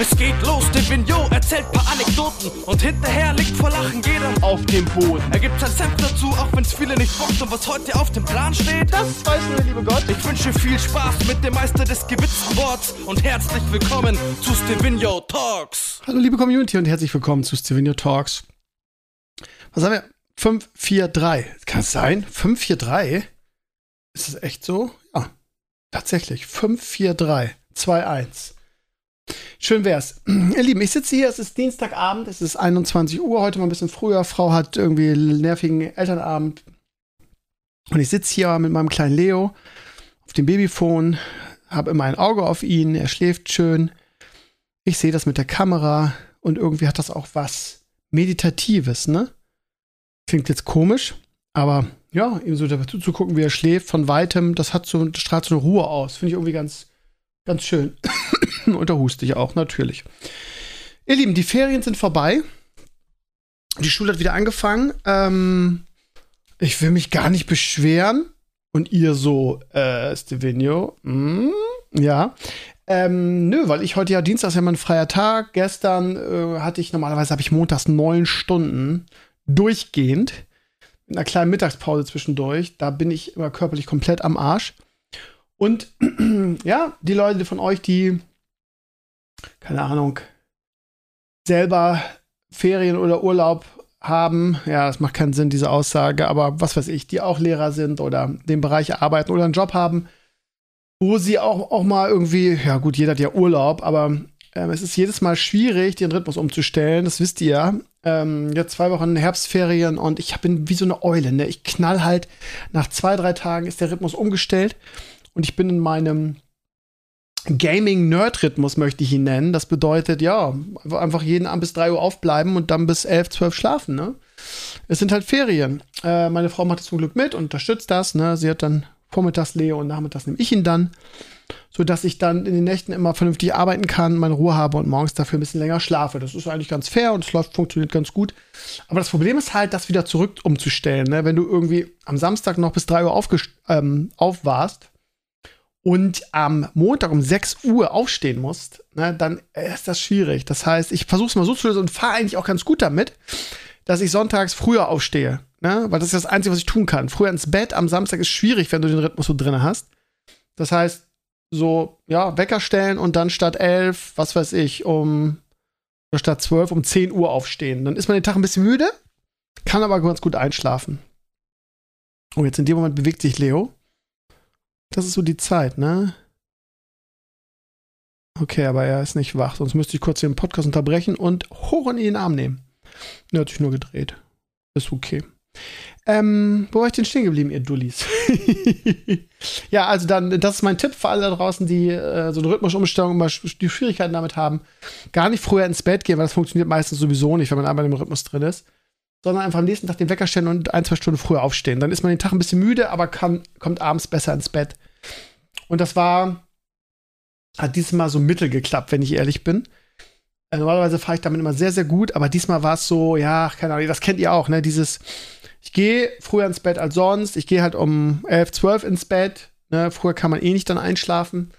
Es geht los, der Vignot erzählt paar Anekdoten und hinterher liegt vor Lachen jeder auf dem Boden. Er gibt sein Senf dazu, auch wenn's viele nicht bockt und was heute auf dem Plan steht, das weiß nur der liebe Gott. Ich wünsche viel Spaß mit dem Meister des gewitzten Worts und herzlich willkommen zu Stevino Talks. Hallo liebe Community und herzlich willkommen zu Stevino Talks. Was haben wir? 543. Kann es sein? 543? Ist es echt so? Ja, tatsächlich. 543. 2-1. Schön wär's. Ihr Lieben, ich sitze hier, es ist Dienstagabend, es ist 21 Uhr, heute mal ein bisschen früher. Frau hat irgendwie nervigen Elternabend. Und ich sitze hier mit meinem kleinen Leo auf dem Babyphone, habe immer ein Auge auf ihn, er schläft schön. Ich sehe das mit der Kamera und irgendwie hat das auch was Meditatives, ne? Klingt jetzt komisch, aber ja, ihm so dazu zu gucken, wie er schläft von weitem, das hat so, strahlt so eine Ruhe aus. Finde ich irgendwie ganz, ganz schön. Und da huste ich auch, natürlich. Ihr Lieben, die Ferien sind vorbei. Die Schule hat wieder angefangen. Ähm, ich will mich gar nicht beschweren. Und ihr so, äh, Stevenio, mm, ja. Ähm, nö, weil ich heute ja Dienstag ist ja mein freier Tag. Gestern äh, hatte ich, normalerweise habe ich montags neun Stunden durchgehend. Mit einer kleinen Mittagspause zwischendurch. Da bin ich immer körperlich komplett am Arsch. Und ja, die Leute von euch, die keine Ahnung, selber Ferien oder Urlaub haben, ja, das macht keinen Sinn, diese Aussage, aber was weiß ich, die auch Lehrer sind oder den Bereich arbeiten oder einen Job haben, wo sie auch, auch mal irgendwie, ja gut, jeder hat ja Urlaub, aber ähm, es ist jedes Mal schwierig, den Rhythmus umzustellen, das wisst ihr ja. Ähm, jetzt zwei Wochen Herbstferien und ich bin wie so eine Eule, ne? Ich knall halt, nach zwei, drei Tagen ist der Rhythmus umgestellt und ich bin in meinem Gaming-Nerd-Rhythmus möchte ich ihn nennen. Das bedeutet, ja, einfach jeden Abend bis 3 Uhr aufbleiben und dann bis 11, 12 schlafen, ne? Es sind halt Ferien. Äh, meine Frau macht das zum Glück mit und unterstützt das, ne? Sie hat dann vormittags Leo und nachmittags nehme ich ihn dann, sodass ich dann in den Nächten immer vernünftig arbeiten kann, meine Ruhe habe und morgens dafür ein bisschen länger schlafe. Das ist eigentlich ganz fair und es läuft, funktioniert ganz gut. Aber das Problem ist halt, das wieder zurück umzustellen, ne? Wenn du irgendwie am Samstag noch bis 3 Uhr ähm, auf warst, und am Montag um 6 Uhr aufstehen musst, ne, dann ist das schwierig. Das heißt, ich versuche es mal so zu lösen und fahre eigentlich auch ganz gut damit, dass ich sonntags früher aufstehe. Ne? Weil das ist das Einzige, was ich tun kann. Früher ins Bett am Samstag ist schwierig, wenn du den Rhythmus so drin hast. Das heißt, so, ja, Wecker stellen und dann statt 11, was weiß ich, um, oder statt 12 um 10 Uhr aufstehen. Dann ist man den Tag ein bisschen müde, kann aber ganz gut einschlafen. Oh, jetzt in dem Moment bewegt sich Leo. Das ist so die Zeit, ne? Okay, aber er ist nicht wach, sonst müsste ich kurz den Podcast unterbrechen und hoch in den Arm nehmen. Er hat sich nur gedreht. Ist okay. Ähm, wo war ich denn stehen geblieben, ihr Dullis? ja, also dann, das ist mein Tipp für alle da draußen, die äh, so eine rhythmische Umstellung immer die Schwierigkeiten damit haben. Gar nicht früher ins Bett gehen, weil das funktioniert meistens sowieso nicht, wenn man einmal im Rhythmus drin ist. Sondern einfach am nächsten Tag den Wecker stellen und ein, zwei Stunden früher aufstehen. Dann ist man den Tag ein bisschen müde, aber kann, kommt abends besser ins Bett. Und das war, hat diesmal so mittel geklappt, wenn ich ehrlich bin. Äh, normalerweise fahre ich damit immer sehr, sehr gut, aber diesmal war es so, ja, keine Ahnung, das kennt ihr auch, ne? Dieses, ich gehe früher ins Bett als sonst, ich gehe halt um 11, 12 ins Bett, ne? Früher kann man eh nicht dann einschlafen.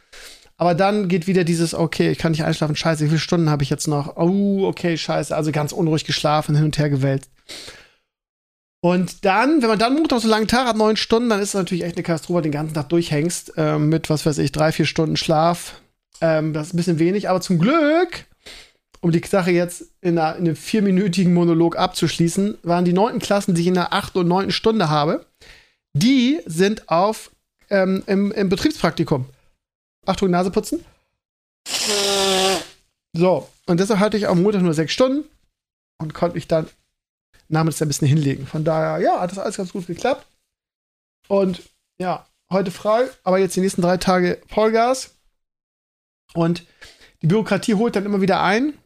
Aber dann geht wieder dieses, okay, ich kann nicht einschlafen, scheiße, wie viele Stunden habe ich jetzt noch? Oh, okay, scheiße, also ganz unruhig geschlafen, hin und her gewälzt. Und dann, wenn man dann Montag so langen Tag hat, neun Stunden, dann ist es natürlich echt eine Katastrophe, den ganzen Tag durchhängst ähm, mit, was weiß ich, drei, vier Stunden Schlaf. Ähm, das ist ein bisschen wenig, aber zum Glück, um die Sache jetzt in, einer, in einem vierminütigen Monolog abzuschließen, waren die neunten Klassen, die ich in der achten und neunten Stunde habe, die sind auf ähm, im, im Betriebspraktikum. Achtung, Nase putzen. So, und deshalb hatte ich am Montag nur sechs Stunden und konnte mich dann namens ein bisschen hinlegen. Von daher, ja, hat das alles ganz gut geklappt. Und ja, heute frei, aber jetzt die nächsten drei Tage Vollgas. Und die Bürokratie holt dann immer wieder ein.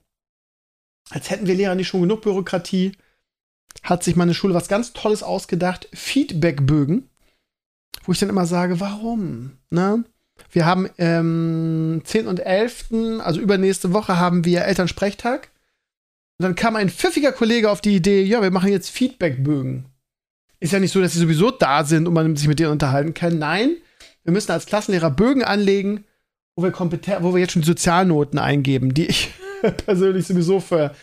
Als hätten wir Lehrer nicht schon genug Bürokratie, hat sich meine Schule was ganz Tolles ausgedacht: Feedbackbögen. Wo ich dann immer sage, warum? Ne? Wir haben ähm, 10. und 11., also übernächste Woche, haben wir Elternsprechtag. Und dann kam ein pfiffiger Kollege auf die Idee, ja, wir machen jetzt Feedbackbögen. Ist ja nicht so, dass sie sowieso da sind und man sich mit denen unterhalten kann. Nein, wir müssen als Klassenlehrer Bögen anlegen, wo wir, wo wir jetzt schon die Sozialnoten eingeben, die ich persönlich sowieso für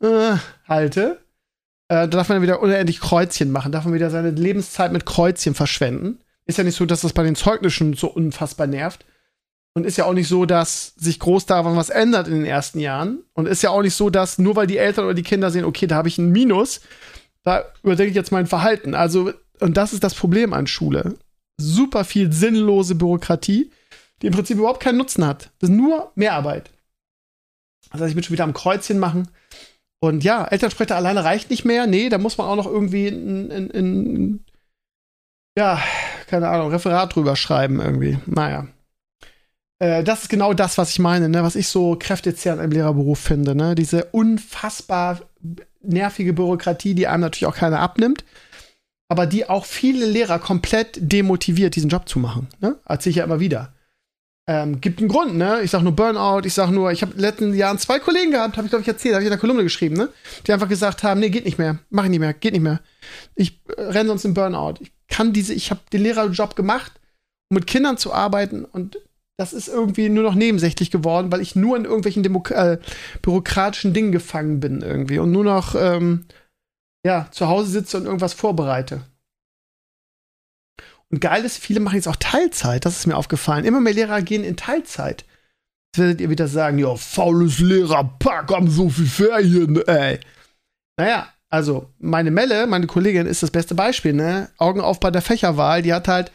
äh, halte. Äh, da darf man wieder unendlich Kreuzchen machen, darf man wieder seine Lebenszeit mit Kreuzchen verschwenden. Ist ja nicht so, dass das bei den Zeugnissen so unfassbar nervt. Und ist ja auch nicht so, dass sich groß daran was ändert in den ersten Jahren. Und ist ja auch nicht so, dass nur weil die Eltern oder die Kinder sehen, okay, da habe ich ein Minus, da überdenke ich jetzt mein Verhalten. Also, und das ist das Problem an Schule. Super viel sinnlose Bürokratie, die im Prinzip überhaupt keinen Nutzen hat. Das ist nur Mehrarbeit. Heißt, ich will schon wieder am Kreuzchen machen. Und ja, Elternsprecher alleine reicht nicht mehr. Nee, da muss man auch noch irgendwie ein, ein, ein ja, keine Ahnung, Referat drüber schreiben irgendwie. Naja. Äh, das ist genau das, was ich meine, ne? was ich so kräftezehrend im Lehrerberuf finde. Ne? Diese unfassbar nervige Bürokratie, die einem natürlich auch keiner abnimmt, aber die auch viele Lehrer komplett demotiviert, diesen Job zu machen. Ne? Erzähle ich ja immer wieder. Ähm, gibt einen Grund, ne? Ich sag nur Burnout, ich sag nur, ich habe in den letzten Jahren zwei Kollegen gehabt, habe ich glaube ich erzählt, habe ich in der Kolumne geschrieben, ne? Die einfach gesagt haben, nee, geht nicht mehr, mach ich nicht mehr, geht nicht mehr. Ich äh, renne sonst in Burnout. Ich kann diese, ich habe den Lehrerjob gemacht, um mit Kindern zu arbeiten und das ist irgendwie nur noch nebensächlich geworden, weil ich nur in irgendwelchen Demo äh, bürokratischen Dingen gefangen bin irgendwie und nur noch ähm, ja, zu Hause sitze und irgendwas vorbereite. Und geil ist, viele machen jetzt auch Teilzeit, das ist mir aufgefallen. Immer mehr Lehrer gehen in Teilzeit. Jetzt werdet ihr wieder sagen, ja, faules Lehrerpack, haben so viel Ferien, ey. Naja, also meine Melle, meine Kollegin, ist das beste Beispiel, ne? Augen auf bei der Fächerwahl, die hat halt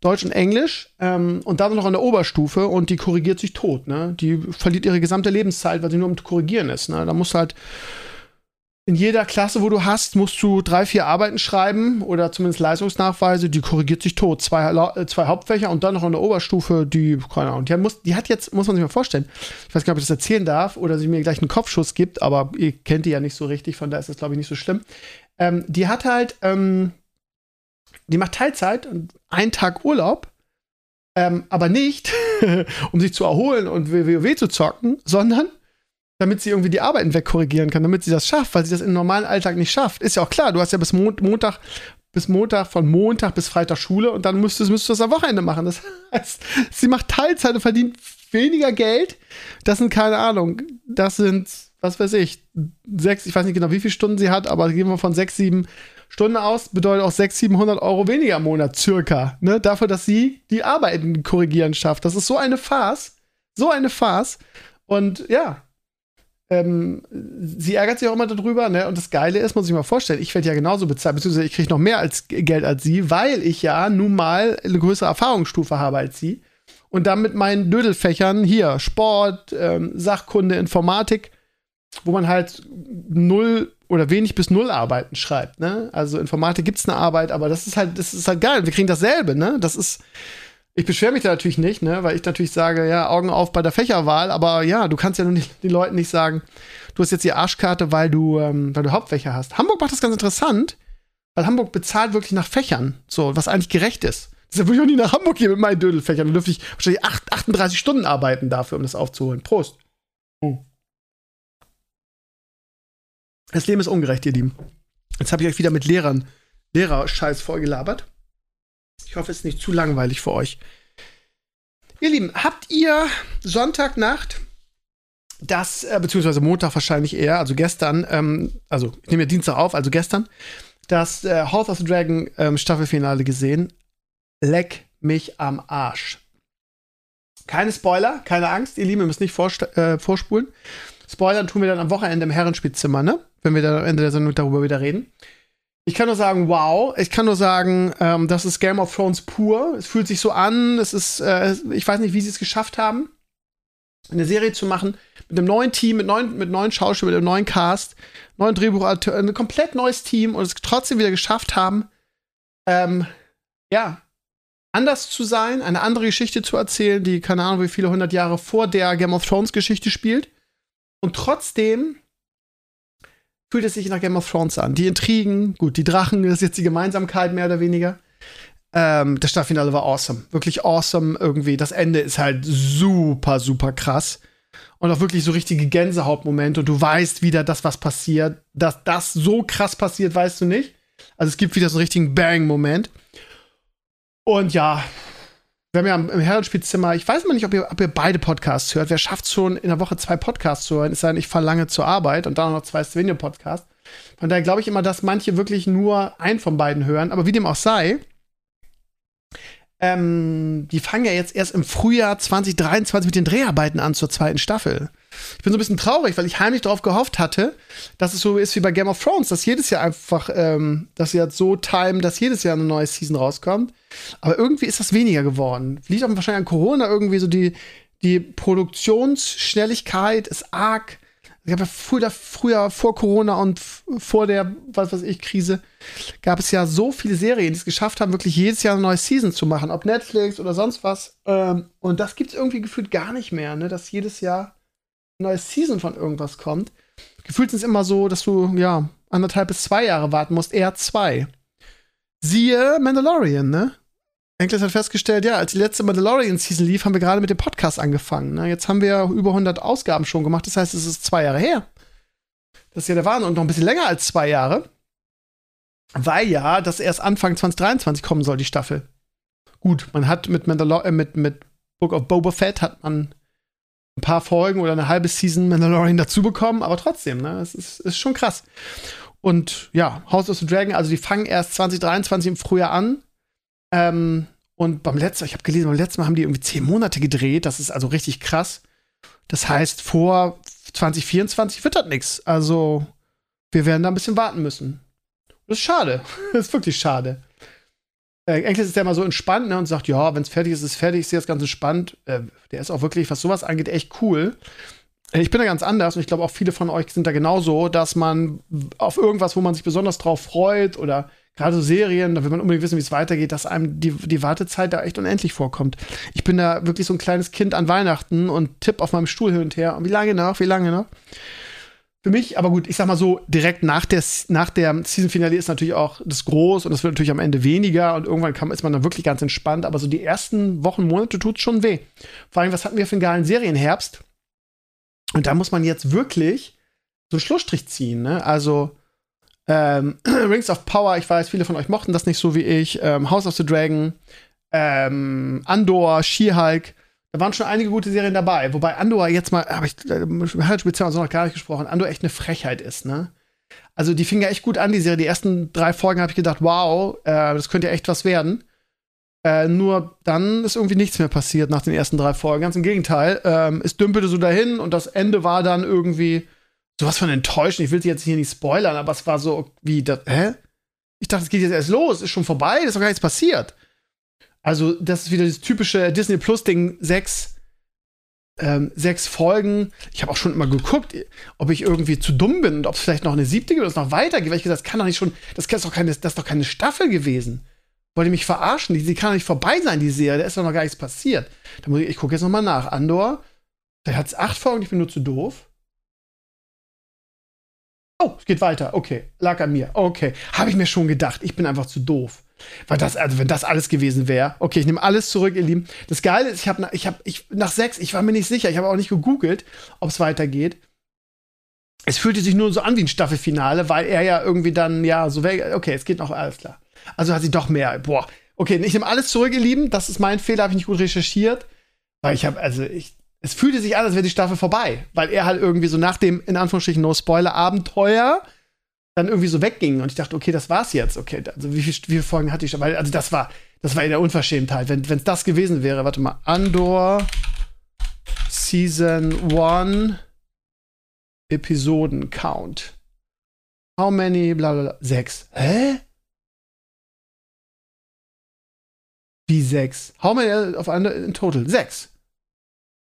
Deutsch und Englisch ähm, und dann noch an der Oberstufe und die korrigiert sich tot, ne? Die verliert ihre gesamte Lebenszeit, weil sie nur um zu korrigieren ist, ne? Da muss halt in jeder Klasse, wo du hast, musst du drei, vier Arbeiten schreiben oder zumindest Leistungsnachweise, die korrigiert sich tot. Zwei, äh, zwei Hauptfächer und dann noch in der Oberstufe, die, keine Ahnung, die, muss, die hat jetzt, muss man sich mal vorstellen, ich weiß gar nicht, ob ich das erzählen darf oder sie mir gleich einen Kopfschuss gibt, aber ihr kennt die ja nicht so richtig, von da ist das, glaube ich, nicht so schlimm. Ähm, die hat halt, ähm, die macht Teilzeit und einen Tag Urlaub, ähm, aber nicht, um sich zu erholen und WoW zu zocken, sondern damit sie irgendwie die Arbeiten wegkorrigieren kann, damit sie das schafft, weil sie das im normalen Alltag nicht schafft. Ist ja auch klar, du hast ja bis Mon Montag, bis Montag, von Montag bis Freitag Schule und dann müsstest, müsstest du das am Wochenende machen. Das heißt, sie macht Teilzeit und verdient weniger Geld. Das sind keine Ahnung, das sind, was weiß ich, sechs, ich weiß nicht genau, wie viele Stunden sie hat, aber gehen wir von sechs, sieben Stunden aus, bedeutet auch 600, 700 Euro weniger im Monat, circa. Ne? Dafür, dass sie die Arbeiten korrigieren schafft. Das ist so eine Farce. So eine Farce. Und ja, ähm, sie ärgert sich auch immer darüber, ne? Und das Geile ist, muss ich mal vorstellen, ich werde ja genauso bezahlt, beziehungsweise ich kriege noch mehr als Geld als sie, weil ich ja nun mal eine größere Erfahrungsstufe habe als sie. Und dann mit meinen Dödelfächern hier, Sport, ähm, Sachkunde, Informatik, wo man halt null oder wenig bis null Arbeiten schreibt, ne? Also Informatik gibt es eine Arbeit, aber das ist halt, das ist halt geil. Wir kriegen dasselbe, ne? Das ist, ich beschwere mich da natürlich nicht, ne, weil ich natürlich sage, ja, Augen auf bei der Fächerwahl, aber ja, du kannst ja nur nicht, den Leuten nicht sagen, du hast jetzt die Arschkarte, weil du, ähm, weil du Hauptfächer hast. Hamburg macht das ganz interessant, weil Hamburg bezahlt wirklich nach Fächern, so, was eigentlich gerecht ist. Deshalb würde ich auch nie nach Hamburg gehen mit meinen Dödelfächern. Dann dürfte ich wahrscheinlich 8, 38 Stunden arbeiten dafür, um das aufzuholen. Prost. Oh. Das Leben ist ungerecht, ihr Lieben. Jetzt habe ich euch wieder mit Lehrern, Lehrer-Scheiß vollgelabert. Ich hoffe, es ist nicht zu langweilig für euch. Ihr Lieben, habt ihr Sonntagnacht das, äh, beziehungsweise Montag wahrscheinlich eher, also gestern, ähm, also ich nehme ja Dienstag auf, also gestern, das äh, House of the Dragon ähm, Staffelfinale gesehen? Leck mich am Arsch. Keine Spoiler, keine Angst, ihr Lieben, ihr müsst nicht äh, vorspulen. Spoilern tun wir dann am Wochenende im Herrenspielzimmer, ne? Wenn wir dann am Ende der Sendung darüber wieder reden. Ich kann nur sagen, wow. Ich kann nur sagen, ähm, das ist Game of Thrones pur. Es fühlt sich so an. Es ist, äh, ich weiß nicht, wie sie es geschafft haben, eine Serie zu machen mit einem neuen Team, mit neuen, mit neuen Schauspielern, mit einem neuen Cast, neuen Drehbuchautor, ein komplett neues Team und es trotzdem wieder geschafft haben, ähm, ja, anders zu sein, eine andere Geschichte zu erzählen, die keine Ahnung wie viele hundert Jahre vor der Game of Thrones Geschichte spielt und trotzdem fühlt es sich nach Game of Thrones an. Die Intrigen, gut, die Drachen, das ist jetzt die Gemeinsamkeit mehr oder weniger. Ähm, das Staffelfinale war awesome. Wirklich awesome irgendwie. Das Ende ist halt super, super krass. Und auch wirklich so richtige Gänsehautmomente. Und du weißt wieder, dass was passiert. Dass das so krass passiert, weißt du nicht. Also es gibt wieder so einen richtigen Bang-Moment. Und ja, wir haben ja im Herrenspielzimmer, ich weiß mal nicht, ob ihr, ob ihr beide Podcasts hört. Wer schafft schon in der Woche zwei Podcasts zu hören? Ist ja nicht verlange zur Arbeit und dann noch zwei Svenio-Podcasts. Von daher glaube ich immer, dass manche wirklich nur einen von beiden hören. Aber wie dem auch sei, ähm, die fangen ja jetzt erst im Frühjahr 2023 mit den Dreharbeiten an zur zweiten Staffel. Ich bin so ein bisschen traurig, weil ich heimlich darauf gehofft hatte, dass es so ist wie bei Game of Thrones, dass jedes Jahr einfach, ähm, dass sie jetzt so timen, dass jedes Jahr eine neue Season rauskommt. Aber irgendwie ist das weniger geworden. Liegt auch wahrscheinlich an Corona irgendwie so die, die Produktionsschnelligkeit ist arg ich habe ja früher, früher, vor Corona und vor der, was weiß ich, Krise, gab es ja so viele Serien, die es geschafft haben, wirklich jedes Jahr eine neue Season zu machen, ob Netflix oder sonst was. Ähm, und das gibt es irgendwie gefühlt gar nicht mehr, ne? dass jedes Jahr neue Season von irgendwas kommt. Gefühlt ist es immer so, dass du, ja, anderthalb bis zwei Jahre warten musst, eher zwei. Siehe Mandalorian, ne? Enkles hat festgestellt, ja, als die letzte Mandalorian-Season lief, haben wir gerade mit dem Podcast angefangen. Ne? Jetzt haben wir über 100 Ausgaben schon gemacht, das heißt, es ist zwei Jahre her. Das ist ja der Wahnsinn und noch ein bisschen länger als zwei Jahre. Weil ja das erst Anfang 2023 kommen soll, die Staffel. Gut, man hat mit, Mandalor äh, mit, mit Book of Boba Fett hat man ein paar Folgen oder eine halbe Season Mandalorian dazu bekommen, aber trotzdem, ne, es ist, ist schon krass. Und ja, House of the Dragon, also die fangen erst 2023 im Frühjahr an ähm, und beim letzten, ich habe gelesen, beim letzten Mal haben die irgendwie zehn Monate gedreht. Das ist also richtig krass. Das heißt, vor 2024 wird das nichts. Also, wir werden da ein bisschen warten müssen. Das ist schade. das ist wirklich schade. Äh, Enkles ist ja immer so entspannt ne, und sagt, ja, wenn es fertig ist, ist es fertig. Sehe das ganz entspannt. Äh, der ist auch wirklich, was sowas angeht, echt cool. Äh, ich bin da ganz anders und ich glaube auch viele von euch sind da genauso, dass man auf irgendwas, wo man sich besonders drauf freut oder gerade so Serien, da will man unbedingt wissen, wie es weitergeht, dass einem die, die Wartezeit da echt unendlich vorkommt. Ich bin da wirklich so ein kleines Kind an Weihnachten und tipp auf meinem Stuhl hin und her. Und wie lange noch? Wie lange noch? Für mich, aber gut, ich sag mal so, direkt nach der, nach der Season-Finale ist natürlich auch das groß und das wird natürlich am Ende weniger und irgendwann kann, ist man dann wirklich ganz entspannt. Aber so die ersten Wochen, Monate tut es schon weh. Vor allem, was hatten wir für einen geilen Serienherbst? Und da muss man jetzt wirklich so einen Schlussstrich ziehen, ne? Also, ähm, Rings of Power, ich weiß, viele von euch mochten das nicht so wie ich. Ähm, House of the Dragon, ähm, Andor, She-Hulk. Da waren schon einige gute Serien dabei. Wobei Andor jetzt mal, habe ich äh, speziell so noch gar nicht gesprochen, Andor echt eine Frechheit ist, ne? Also die fing ja echt gut an, die Serie. Die ersten drei Folgen habe ich gedacht, wow, äh, das könnte ja echt was werden. Äh, nur dann ist irgendwie nichts mehr passiert nach den ersten drei Folgen. Ganz im Gegenteil. Ähm, es dümpelte so dahin und das Ende war dann irgendwie sowas von enttäuschend. Ich will sie jetzt hier nicht spoilern, aber es war so wie, das, hä? Ich dachte, es geht jetzt erst los, ist schon vorbei, ist doch gar nichts passiert. Also, das ist wieder das typische Disney Plus-Ding, sechs, ähm, sechs Folgen. Ich habe auch schon immer geguckt, ob ich irgendwie zu dumm bin und ob es vielleicht noch eine siebte gibt oder es noch weitergeht, weil ich gesagt, das kann doch nicht schon, das ist doch keine, das ist doch keine Staffel gewesen. Wollt ihr mich verarschen? Die, die kann doch nicht vorbei sein, die Serie, da ist doch noch gar nichts passiert. Da muss ich, ich gucke jetzt noch mal nach. Andor, der hat acht Folgen, ich bin nur zu doof. Oh, es geht weiter. Okay, lag an mir. Okay, habe ich mir schon gedacht. Ich bin einfach zu doof. Weil das, also wenn das alles gewesen wäre, okay, ich nehme alles zurück, ihr Lieben. Das Geile ist, ich habe, ich habe, ich nach sechs, ich war mir nicht sicher, ich habe auch nicht gegoogelt, ob es weitergeht. Es fühlte sich nur so an wie ein Staffelfinale, weil er ja irgendwie dann, ja, so weg, okay, es geht noch, alles klar. Also hat sie doch mehr, boah. Okay, ich nehme alles zurück, ihr Lieben, das ist mein Fehler, habe ich nicht gut recherchiert. Weil ich habe, also ich, es fühlte sich an, als wäre die Staffel vorbei, weil er halt irgendwie so nach dem, in Anführungsstrichen, No-Spoiler-Abenteuer dann irgendwie so wegging und ich dachte, okay, das war's jetzt. Okay, also wie, viel, wie viele Folgen hatte ich schon? Weil, also das war, das war in der Unverschämtheit. Wenn es das gewesen wäre, warte mal, Andor Season 1 Episoden Count. How many, bla bla bla. Sechs. Hä? Wie sechs? How many auf eine in total? Sechs.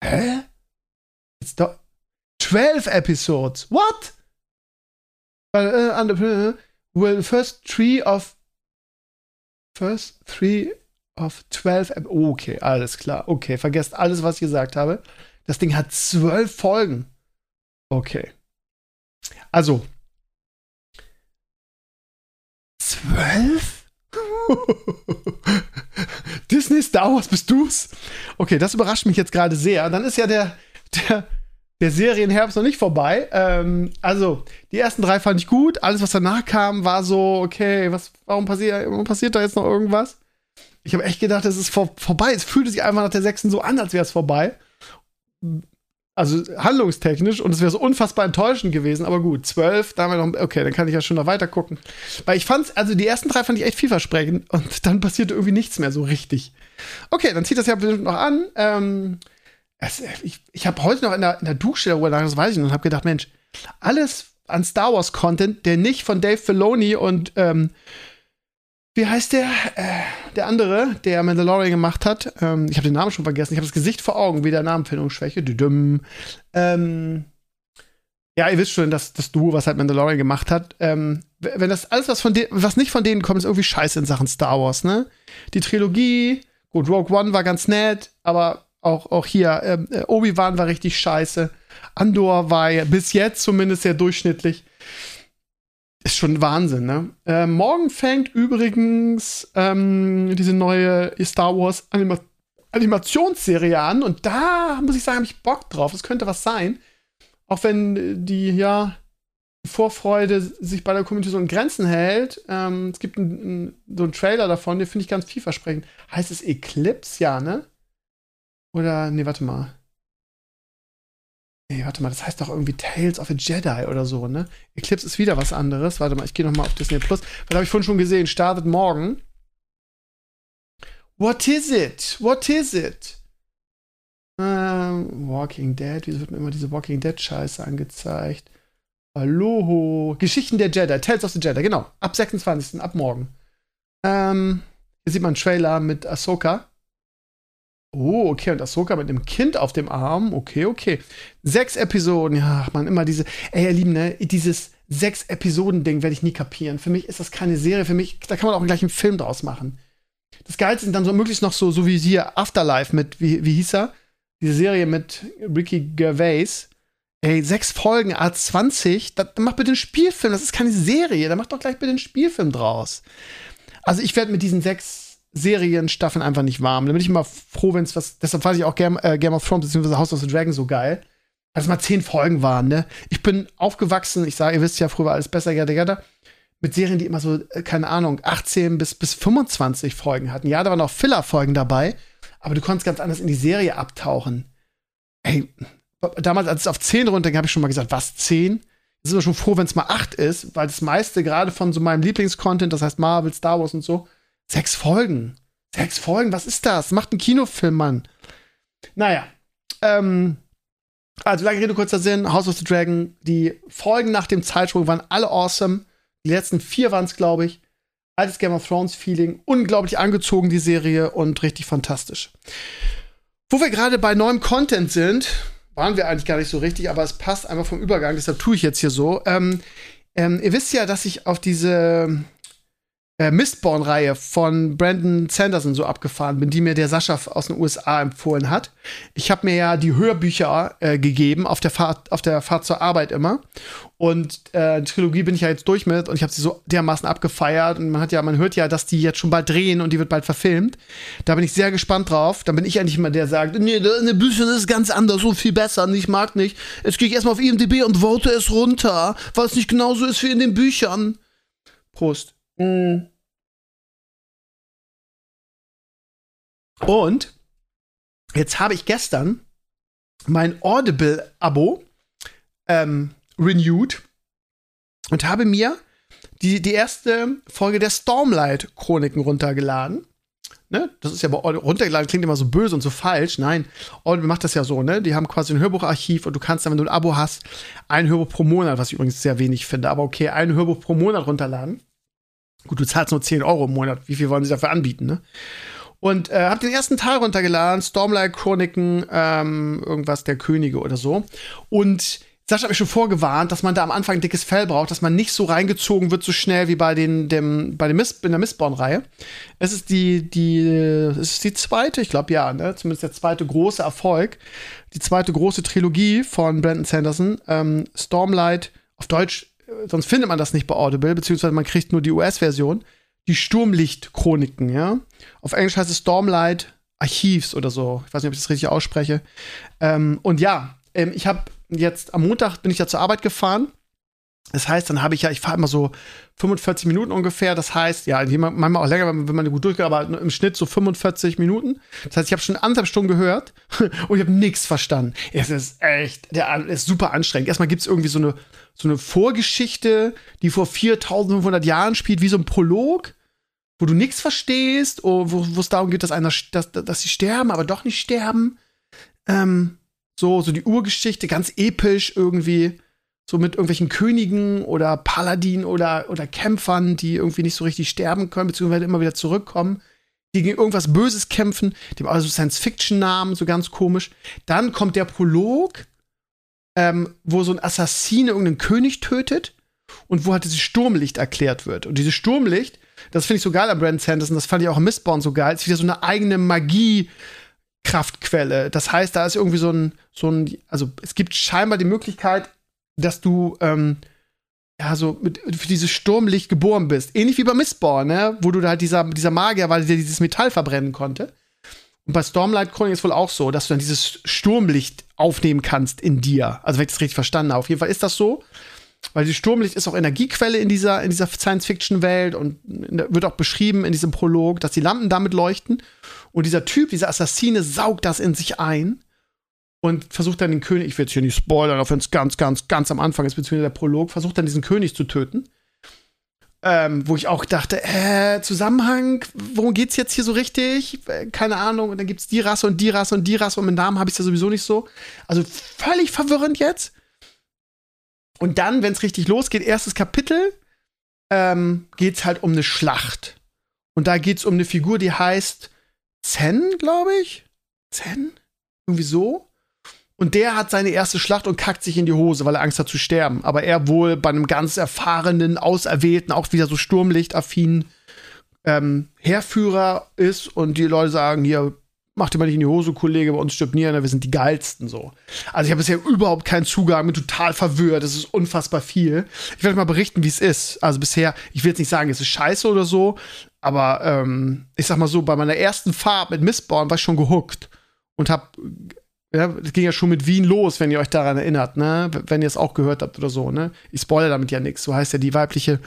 Hä? It's doch 12 episodes. What? Well, uh, well, first three of first three of 12 Okay, alles klar. Okay, vergesst alles, was ich gesagt habe. Das Ding hat zwölf Folgen. Okay. Also. Zwölf? Disney Star Wars, bist du's? Okay, das überrascht mich jetzt gerade sehr. Dann ist ja der, der, der Serienherbst noch nicht vorbei. Ähm, also, die ersten drei fand ich gut. Alles, was danach kam, war so, okay, was, warum passiert, warum passiert da jetzt noch irgendwas? Ich habe echt gedacht, es ist vor, vorbei. Es fühlte sich einfach nach der sechsten so an, als wäre es vorbei. Also handlungstechnisch und es wäre so unfassbar enttäuschend gewesen, aber gut, zwölf, da haben wir noch, okay, dann kann ich ja schon noch weiter gucken. Weil ich fand, also die ersten drei fand ich echt vielversprechend und dann passierte irgendwie nichts mehr so richtig. Okay, dann zieht das ja bestimmt noch an. Ähm, es, ich ich habe heute noch in der, in der Dusche darüber das weiß ich und habe gedacht, Mensch, alles an Star Wars Content, der nicht von Dave Filoni und ähm, wie heißt der? Äh, der andere, der Mandalorian gemacht hat. Ähm, ich habe den Namen schon vergessen. Ich habe das Gesicht vor Augen, wie der Namenfindungsschwäche. Ähm, ja, ihr wisst schon, dass das Duo, was halt Mandalorian gemacht hat, ähm, wenn das alles, was, von was nicht von denen kommt, ist irgendwie scheiße in Sachen Star Wars, ne? Die Trilogie, gut, Rogue One war ganz nett, aber auch, auch hier, ähm, äh, Obi-Wan war richtig scheiße. Andor war ja bis jetzt zumindest sehr durchschnittlich. Ist schon Wahnsinn, ne? Äh, morgen fängt übrigens ähm, diese neue Star Wars Anima Animationsserie an und da muss ich sagen, habe ich Bock drauf. Es könnte was sein. Auch wenn die, ja, Vorfreude sich bei der Community so in Grenzen hält. Ähm, es gibt ein, ein, so einen Trailer davon, den finde ich ganz vielversprechend. Heißt es Eclipse? Ja, ne? Oder, nee, warte mal. Nee, warte mal, das heißt doch irgendwie Tales of a Jedi oder so, ne? Eclipse ist wieder was anderes. Warte mal, ich gehe noch mal auf Disney Plus. Was habe ich vorhin schon gesehen? Startet morgen. What is it? What is it? Ähm, Walking Dead. Wieso wird mir immer diese Walking Dead Scheiße angezeigt? Hallo. Geschichten der Jedi. Tales of the Jedi. Genau. Ab 26. Ab morgen. Ähm, hier sieht man einen Trailer mit Ahsoka. Oh, okay, und Ahsoka mit einem Kind auf dem Arm. Okay, okay. Sechs Episoden, ja, man, immer diese, ey, ihr Lieben, ne, dieses sechs Episoden-Ding werde ich nie kapieren. Für mich ist das keine Serie, für mich, da kann man auch gleich einen Film draus machen. Das Geilste sind dann so möglichst noch so, so wie hier Afterlife mit, wie, wie hieß er? Diese Serie mit Ricky Gervais. Ey, sechs Folgen, A20, das, macht bitte einen Spielfilm, das ist keine Serie, da macht doch gleich bitte einen Spielfilm draus. Also ich werde mit diesen sechs Serienstaffeln einfach nicht warm. Da bin ich immer froh, wenn es was. Deshalb fand ich auch Game, äh, Game of Thrones bzw. House of the Dragon so geil. Es mal zehn Folgen waren, ne? Ich bin aufgewachsen, ich sage, ihr wisst ja, früher war alles besser, yada, yada. Mit Serien, die immer so, äh, keine Ahnung, 18 bis, bis 25 Folgen hatten. Ja, da waren auch Filler-Folgen dabei, aber du konntest ganz anders in die Serie abtauchen. Ey, damals, als es auf 10 runterging, habe ich schon mal gesagt, was, 10? Jetzt sind wir schon froh, wenn es mal 8 ist, weil das meiste gerade von so meinem Lieblingscontent, das heißt Marvel, Star Wars und so, Sechs Folgen. Sechs Folgen, was ist das? Macht einen Kinofilm, Mann. Naja. Ähm, also, lange Rede, kurzer Sinn. House of the Dragon. Die Folgen nach dem Zeitsprung waren alle awesome. Die letzten vier waren es, glaube ich. Altes Game of Thrones Feeling. Unglaublich angezogen, die Serie. Und richtig fantastisch. Wo wir gerade bei neuem Content sind, waren wir eigentlich gar nicht so richtig, aber es passt einfach vom Übergang. Deshalb tue ich jetzt hier so. Ähm, ähm, ihr wisst ja, dass ich auf diese äh, Mistborn-Reihe von Brandon Sanderson so abgefahren bin, die mir der Sascha aus den USA empfohlen hat. Ich habe mir ja die Hörbücher äh, gegeben auf der Fahrt auf der Fahrt zur Arbeit immer und äh, Trilogie bin ich ja jetzt durch mit und ich habe sie so dermaßen abgefeiert und man hat ja man hört ja, dass die jetzt schon bald drehen und die wird bald verfilmt. Da bin ich sehr gespannt drauf. Dann bin ich eigentlich immer der, der sagt, nee, eine Bücher ist ganz anders und viel besser ich mag nicht. Jetzt gehe ich erstmal auf IMDb und vote es runter, weil es nicht genauso ist wie in den Büchern. Prost. Mm. Und jetzt habe ich gestern mein Audible-Abo ähm, renewed und habe mir die, die erste Folge der Stormlight-Chroniken runtergeladen. Ne? Das ist ja bei Audible, runtergeladen, klingt immer so böse und so falsch. Nein, Audible macht das ja so, ne? Die haben quasi ein Hörbucharchiv und du kannst dann, wenn du ein Abo hast, ein Hörbuch pro Monat, was ich übrigens sehr wenig finde, aber okay, ein Hörbuch pro Monat runterladen. Gut, du zahlst nur 10 Euro im Monat. Wie viel wollen sie dafür anbieten, ne? Und äh, hab den ersten Teil runtergeladen, Stormlight Chroniken, ähm, irgendwas der Könige oder so. Und Sascha hat mich schon vorgewarnt, dass man da am Anfang ein dickes Fell braucht, dass man nicht so reingezogen wird so schnell wie bei den dem bei dem Mist, in der Mistborn-Reihe. Es ist die die es ist die zweite, ich glaube ja, ne, zumindest der zweite große Erfolg, die zweite große Trilogie von Brandon Sanderson, ähm, Stormlight auf Deutsch, sonst findet man das nicht bei Audible, beziehungsweise man kriegt nur die US-Version die Sturmlicht-Chroniken, ja. Auf Englisch heißt es Stormlight Archives oder so. Ich weiß nicht, ob ich das richtig ausspreche. Ähm, und ja, ähm, ich habe jetzt am Montag bin ich ja zur Arbeit gefahren Das heißt, dann habe ich ja, ich fahre immer so 45 Minuten ungefähr. Das heißt, ja, manchmal auch länger, wenn man gut durchgeht, aber im Schnitt so 45 Minuten. Das heißt, ich habe schon anderthalb Stunden gehört und ich habe nichts verstanden. Es ist echt, der ist super anstrengend. Erstmal gibt es irgendwie so eine, so eine Vorgeschichte, die vor 4500 Jahren spielt, wie so ein Prolog, wo du nichts verstehst, oh, wo es darum geht, dass einer, dass, dass sie sterben, aber doch nicht sterben. Ähm, so, so die Urgeschichte, ganz episch irgendwie so mit irgendwelchen Königen oder Paladinen oder, oder Kämpfern, die irgendwie nicht so richtig sterben können, beziehungsweise immer wieder zurückkommen, die gegen irgendwas Böses kämpfen, die haben also Science-Fiction-Namen, so ganz komisch. Dann kommt der Prolog, ähm, wo so ein Assassine irgendeinen König tötet und wo halt dieses Sturmlicht erklärt wird. Und dieses Sturmlicht, das finde ich so geil an Brandon Sanderson, das fand ich auch im Mistborn so geil, ist wieder so eine eigene Magie. Kraftquelle. Das heißt, da ist irgendwie so ein, so ein, also es gibt scheinbar die Möglichkeit, dass du ähm, ja so mit, für dieses Sturmlicht geboren bist. Ähnlich wie bei Mistborn, ne? wo du da halt dieser, dieser Magier war, der dieses Metall verbrennen konnte. Und bei Stormlight Calling ist wohl auch so, dass du dann dieses Sturmlicht aufnehmen kannst in dir. Also, wenn ich das richtig verstanden habe. Auf jeden Fall ist das so. Weil die Sturmlicht ist auch Energiequelle in dieser, in dieser Science-Fiction-Welt und wird auch beschrieben in diesem Prolog, dass die Lampen damit leuchten. Und dieser Typ, dieser Assassine, saugt das in sich ein und versucht dann den König, ich will jetzt hier nicht spoilern, auch wenn es ganz, ganz, ganz am Anfang ist, beziehungsweise der Prolog, versucht dann diesen König zu töten. Ähm, wo ich auch dachte, äh, Zusammenhang, worum geht's jetzt hier so richtig? Äh, keine Ahnung. Und dann gibt's die Rasse und die Rasse und die Rasse und mit Namen habe ich ja sowieso nicht so. Also völlig verwirrend jetzt. Und dann, wenn es richtig losgeht, erstes Kapitel, ähm, geht's halt um eine Schlacht. Und da geht's um eine Figur, die heißt Zen, glaube ich. Zen? Irgendwie so. Und der hat seine erste Schlacht und kackt sich in die Hose, weil er Angst hat zu sterben. Aber er wohl bei einem ganz erfahrenen, auserwählten, auch wieder so sturmlichtaffinen ähm, Heerführer ist und die Leute sagen, hier, mach dir mal nicht in die Hose, Kollege, bei uns stirbt nie einer, wir sind die geilsten so. Also ich habe bisher überhaupt keinen Zugang, bin total verwirrt, das ist unfassbar viel. Ich werde mal berichten, wie es ist. Also bisher, ich will jetzt nicht sagen, es ist scheiße oder so, aber ähm, ich sag mal so, bei meiner ersten Fahrt mit Mistborn war ich schon gehuckt und habe ja, das ging ja schon mit Wien los, wenn ihr euch daran erinnert, ne? Wenn ihr es auch gehört habt oder so, ne? Ich spoilere damit ja nichts. So heißt ja die weibliche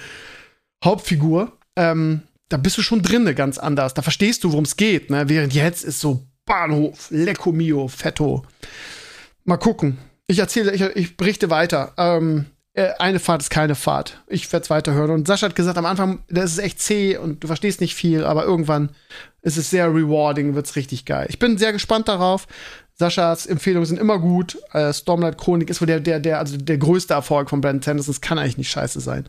Hauptfigur. Ähm, da bist du schon drinne ganz anders. Da verstehst du, worum es geht, ne? Während jetzt ist so Bahnhof, Lecco mio, Fetto. Mal gucken. Ich erzähle, ich, ich berichte weiter. Ähm, äh, eine Fahrt ist keine Fahrt. Ich werde es weiterhören. Und Sascha hat gesagt, am Anfang, das ist echt zäh und du verstehst nicht viel, aber irgendwann ist es sehr rewarding, wird es richtig geil. Ich bin sehr gespannt darauf. Saschas Empfehlungen sind immer gut. Äh, Stormlight Chronik ist wohl der, der, der, also der größte Erfolg von Brandon Sanderson. Das kann eigentlich nicht scheiße sein.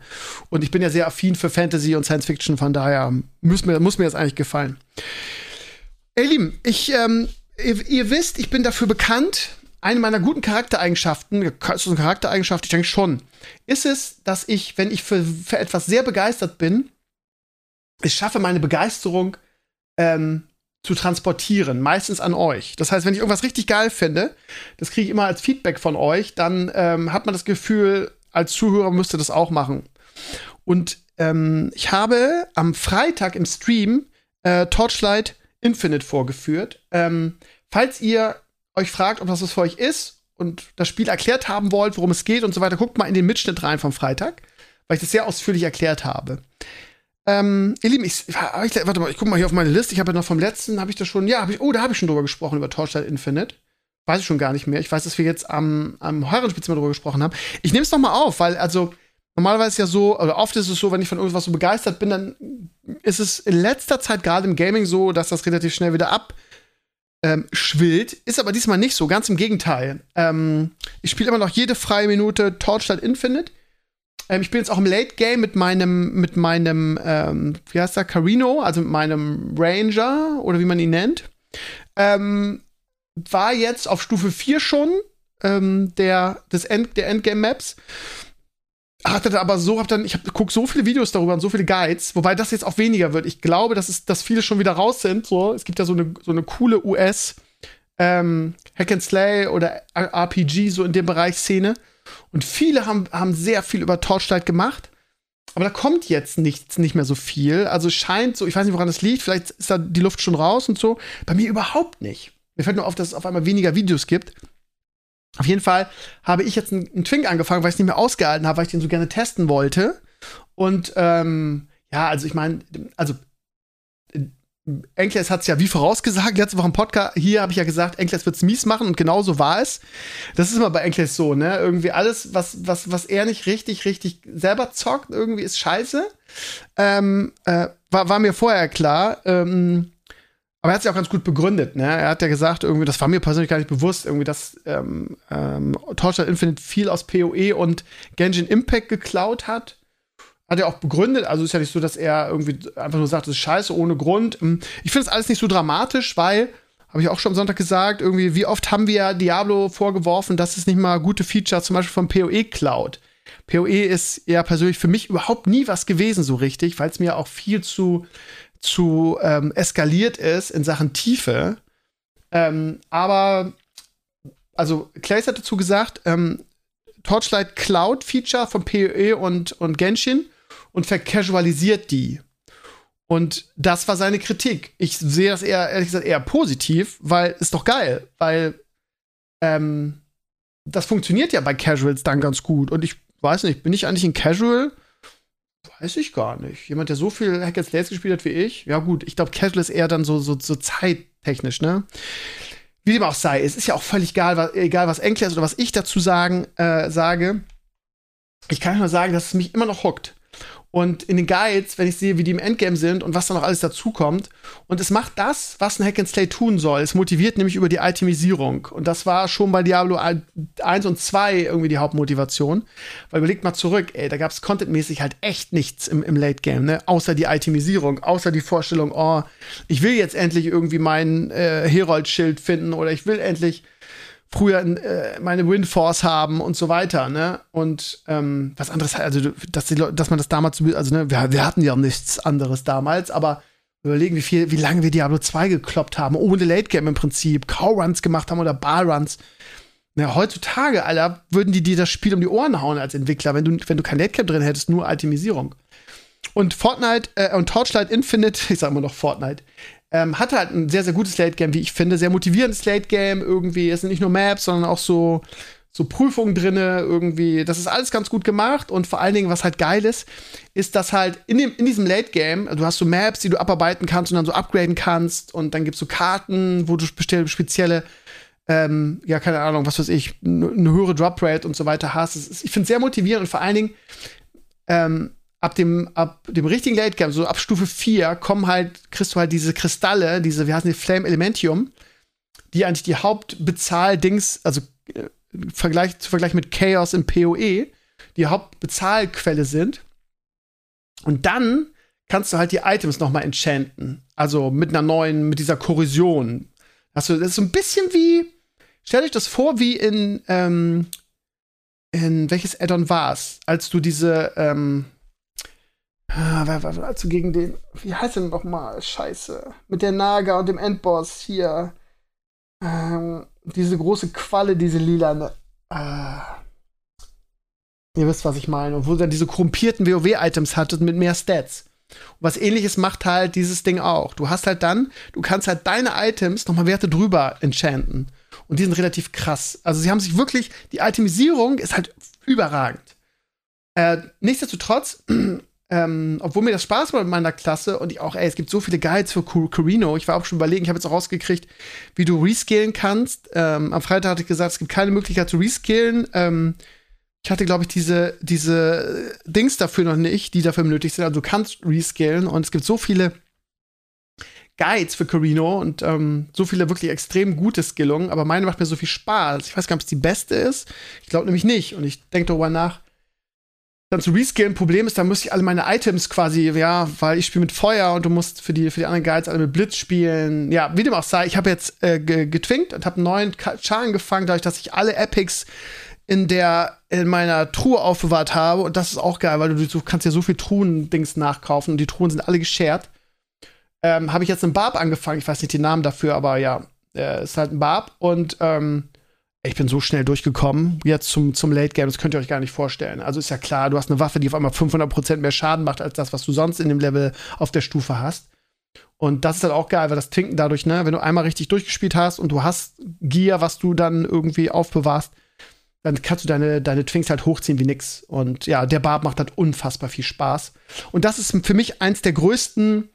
Und ich bin ja sehr affin für Fantasy und Science Fiction, von daher muss mir, muss mir das eigentlich gefallen. Ey, Lieben, ich, ähm, ihr, ihr, wisst, ich bin dafür bekannt. Eine meiner guten Charaktereigenschaften, ist das eine Charaktereigenschaft? Ich denke schon, ist es, dass ich, wenn ich für, für etwas sehr begeistert bin, ich schaffe meine Begeisterung ähm, zu transportieren, meistens an euch. Das heißt, wenn ich irgendwas richtig geil finde, das kriege ich immer als Feedback von euch, dann ähm, hat man das Gefühl, als Zuhörer müsste das auch machen. Und ähm, ich habe am Freitag im Stream äh, Torchlight Infinite vorgeführt. Ähm, falls ihr euch fragt, ob das was für euch ist und das Spiel erklärt haben wollt, worum es geht und so weiter, guckt mal in den Mitschnitt rein vom Freitag, weil ich das sehr ausführlich erklärt habe. Ähm, ihr Lieben, ich, ich, warte mal, ich guck mal hier auf meine Liste. Ich habe ja noch vom letzten, habe ich das schon, ja, hab ich, oh, da habe ich schon drüber gesprochen, über Torchlight Infinite. Weiß ich schon gar nicht mehr. Ich weiß, dass wir jetzt am, am Heurenspitz mal drüber gesprochen haben. Ich nehme es noch mal auf, weil, also, normalerweise ja so, oder oft ist es so, wenn ich von irgendwas so begeistert bin, dann ist es in letzter Zeit gerade im Gaming so, dass das relativ schnell wieder ab ähm, schwillt. Ist aber diesmal nicht so, ganz im Gegenteil. Ähm, ich spiele immer noch jede freie Minute Torchlight Infinite. Ähm, ich bin jetzt auch im Late Game mit meinem, mit meinem, ähm, wie heißt der, Carino, also mit meinem Ranger oder wie man ihn nennt. Ähm, war jetzt auf Stufe 4 schon ähm, der, des End, der Endgame-Maps. Hatte aber so, hab dann, ich hab, guck so viele Videos darüber und so viele Guides, wobei das jetzt auch weniger wird. Ich glaube, dass, es, dass viele schon wieder raus sind. So. Es gibt ja so eine, so eine coole US- ähm, Hack and Slay oder RPG, so in dem Bereich Szene. Und viele haben, haben sehr viel über Torchlight gemacht. Aber da kommt jetzt nichts, nicht mehr so viel. Also scheint so, ich weiß nicht, woran das liegt. Vielleicht ist da die Luft schon raus und so. Bei mir überhaupt nicht. Mir fällt nur auf, dass es auf einmal weniger Videos gibt. Auf jeden Fall habe ich jetzt einen, einen Twink angefangen, weil ich es nicht mehr ausgehalten habe, weil ich den so gerne testen wollte. Und ähm, ja, also ich meine, also Enkles hat es ja wie vorausgesagt, letzte Woche im Podcast, hier habe ich ja gesagt, Enkles wird es mies machen und genau so war es. Das ist immer bei Enkles so, ne? Irgendwie alles, was, was, was er nicht richtig, richtig selber zockt, irgendwie ist scheiße. Ähm, äh, war, war mir vorher klar. Ähm, aber er hat sich auch ganz gut begründet, ne? Er hat ja gesagt, irgendwie, das war mir persönlich gar nicht bewusst, irgendwie, dass ähm, ähm, Torchlight Infinite viel aus PoE und Genshin Impact geklaut hat hat er auch begründet. Also ist ja nicht so, dass er irgendwie einfach nur sagt, das ist scheiße ohne Grund. Ähm, ich finde es alles nicht so dramatisch, weil, habe ich auch schon am Sonntag gesagt, irgendwie, wie oft haben wir Diablo vorgeworfen, dass es nicht mal gute Features zum Beispiel vom PoE klaut. PoE ist ja persönlich für mich überhaupt nie was gewesen, so richtig, weil es mir auch viel zu, zu ähm, eskaliert ist in Sachen Tiefe. Ähm, aber, also, Clays hat dazu gesagt, ähm, Torchlight Cloud Feature von PoE und, und Genshin und vercasualisiert die. Und das war seine Kritik. Ich sehe das eher, ehrlich gesagt, eher positiv, weil ist doch geil, weil ähm, das funktioniert ja bei Casuals dann ganz gut. Und ich weiß nicht, bin ich eigentlich ein Casual? Weiß ich gar nicht. Jemand, der so viel Hack and Slays gespielt hat wie ich? Ja, gut, ich glaube, Casual ist eher dann so, so, so zeittechnisch, ne? Wie dem auch sei, es ist ja auch völlig egal, was, egal, was Enkler ist oder was ich dazu sagen, äh, sage. Ich kann nur sagen, dass es mich immer noch hockt. Und in den Guides, wenn ich sehe, wie die im Endgame sind und was da noch alles dazukommt. Und es macht das, was ein Hack and Slay tun soll. Es motiviert nämlich über die Itemisierung. Und das war schon bei Diablo 1 und 2 irgendwie die Hauptmotivation. Weil überlegt mal zurück, ey, da gab es contentmäßig halt echt nichts im, im Late Game, ne? Außer die Itemisierung, außer die Vorstellung, oh, ich will jetzt endlich irgendwie mein äh, Herold-Schild finden oder ich will endlich früher äh, meine Windforce haben und so weiter, ne? Und ähm, was anderes, also dass, die Leute, dass man das damals, also ne, wir, wir hatten ja nichts anderes damals, aber überlegen, wie viel, wie lange wir Diablo 2 gekloppt haben, ohne Late Game im Prinzip, Cow-Runs gemacht haben oder Bar-Runs. Na, heutzutage, Alter, würden die dir das Spiel um die Ohren hauen als Entwickler, wenn du, wenn du kein Late Game drin hättest, nur Itemisierung. Und Fortnite äh, und Torchlight Infinite, ich sag immer noch Fortnite, ähm, hatte halt ein sehr, sehr gutes Late-Game, wie ich finde. Sehr motivierendes Late-Game irgendwie. Es sind nicht nur Maps, sondern auch so, so Prüfungen drinne irgendwie. Das ist alles ganz gut gemacht. Und vor allen Dingen, was halt geil ist, ist, dass halt in, dem, in diesem Late-Game, du hast so Maps, die du abarbeiten kannst und dann so upgraden kannst. Und dann gibt's so Karten, wo du spezielle ähm, ja, keine Ahnung, was weiß ich, eine höhere Drop-Rate und so weiter hast. Ist, ich finde es sehr motivierend und vor allen Dingen, ähm, ab dem, ab dem richtigen Late Game, so ab Stufe 4, kommen halt, kriegst du halt diese Kristalle, diese, wie heißen die, Flame Elementium, die eigentlich die Hauptbezahldings, also äh, Vergleich, zu Vergleich mit Chaos im PoE, die Hauptbezahlquelle sind. Und dann kannst du halt die Items noch mal enchanten. Also mit einer neuen, mit dieser Korrosion. Also, das ist so ein bisschen wie, stell euch das vor, wie in, ähm, in welches Addon war es, als du diese, ähm, Ah, also gegen den, wie heißt denn noch mal? Scheiße. Mit der Naga und dem Endboss hier. Ähm, diese große Qualle, diese lilane. Ah. Ihr wisst, was ich meine. Und wo dann diese korrumpierten WoW-Items hattet mit mehr Stats. Und was ähnliches macht halt dieses Ding auch. Du hast halt dann, du kannst halt deine Items nochmal Werte drüber enchanten. Und die sind relativ krass. Also sie haben sich wirklich, die Itemisierung ist halt überragend. Äh, nichtsdestotrotz ähm, obwohl mir das Spaß macht mit meiner Klasse und ich auch, ey, es gibt so viele Guides für Carino. Ich war auch schon überlegen, ich habe jetzt auch rausgekriegt, wie du rescalen kannst. Ähm, am Freitag hatte ich gesagt, es gibt keine Möglichkeit zu rescalen. Ähm, ich hatte, glaube ich, diese, diese Dings dafür noch nicht, die dafür benötigt sind. Also du kannst rescalen und es gibt so viele Guides für Carino und ähm, so viele wirklich extrem gute Skillungen, aber meine macht mir so viel Spaß. Ich weiß gar nicht, ob es die beste ist. Ich glaube nämlich nicht. Und ich denke darüber nach, dann zu rescalen. Problem ist, da muss ich alle meine Items quasi, ja, weil ich spiele mit Feuer und du musst für die, für die anderen Guides alle mit Blitz spielen. Ja, wie dem auch sei, ich habe jetzt äh, getwinkt und habe einen neuen Schaden gefangen, dadurch, dass ich alle Epics in der in meiner Truhe aufbewahrt habe und das ist auch geil, weil du, du kannst ja so viel Truhen-Dings nachkaufen und die Truhen sind alle geshared. Ähm, habe ich jetzt einen Barb angefangen, ich weiß nicht den Namen dafür, aber ja, äh, ist halt ein Barb und ähm, ich bin so schnell durchgekommen jetzt zum, zum Late Game, das könnt ihr euch gar nicht vorstellen. Also ist ja klar, du hast eine Waffe, die auf einmal 500% mehr Schaden macht als das, was du sonst in dem Level auf der Stufe hast. Und das ist halt auch geil, weil das Tinken dadurch, ne, wenn du einmal richtig durchgespielt hast und du hast Gear, was du dann irgendwie aufbewahrst, dann kannst du deine, deine Twinks halt hochziehen wie nix. Und ja, der Barb macht halt unfassbar viel Spaß. Und das ist für mich eins der größten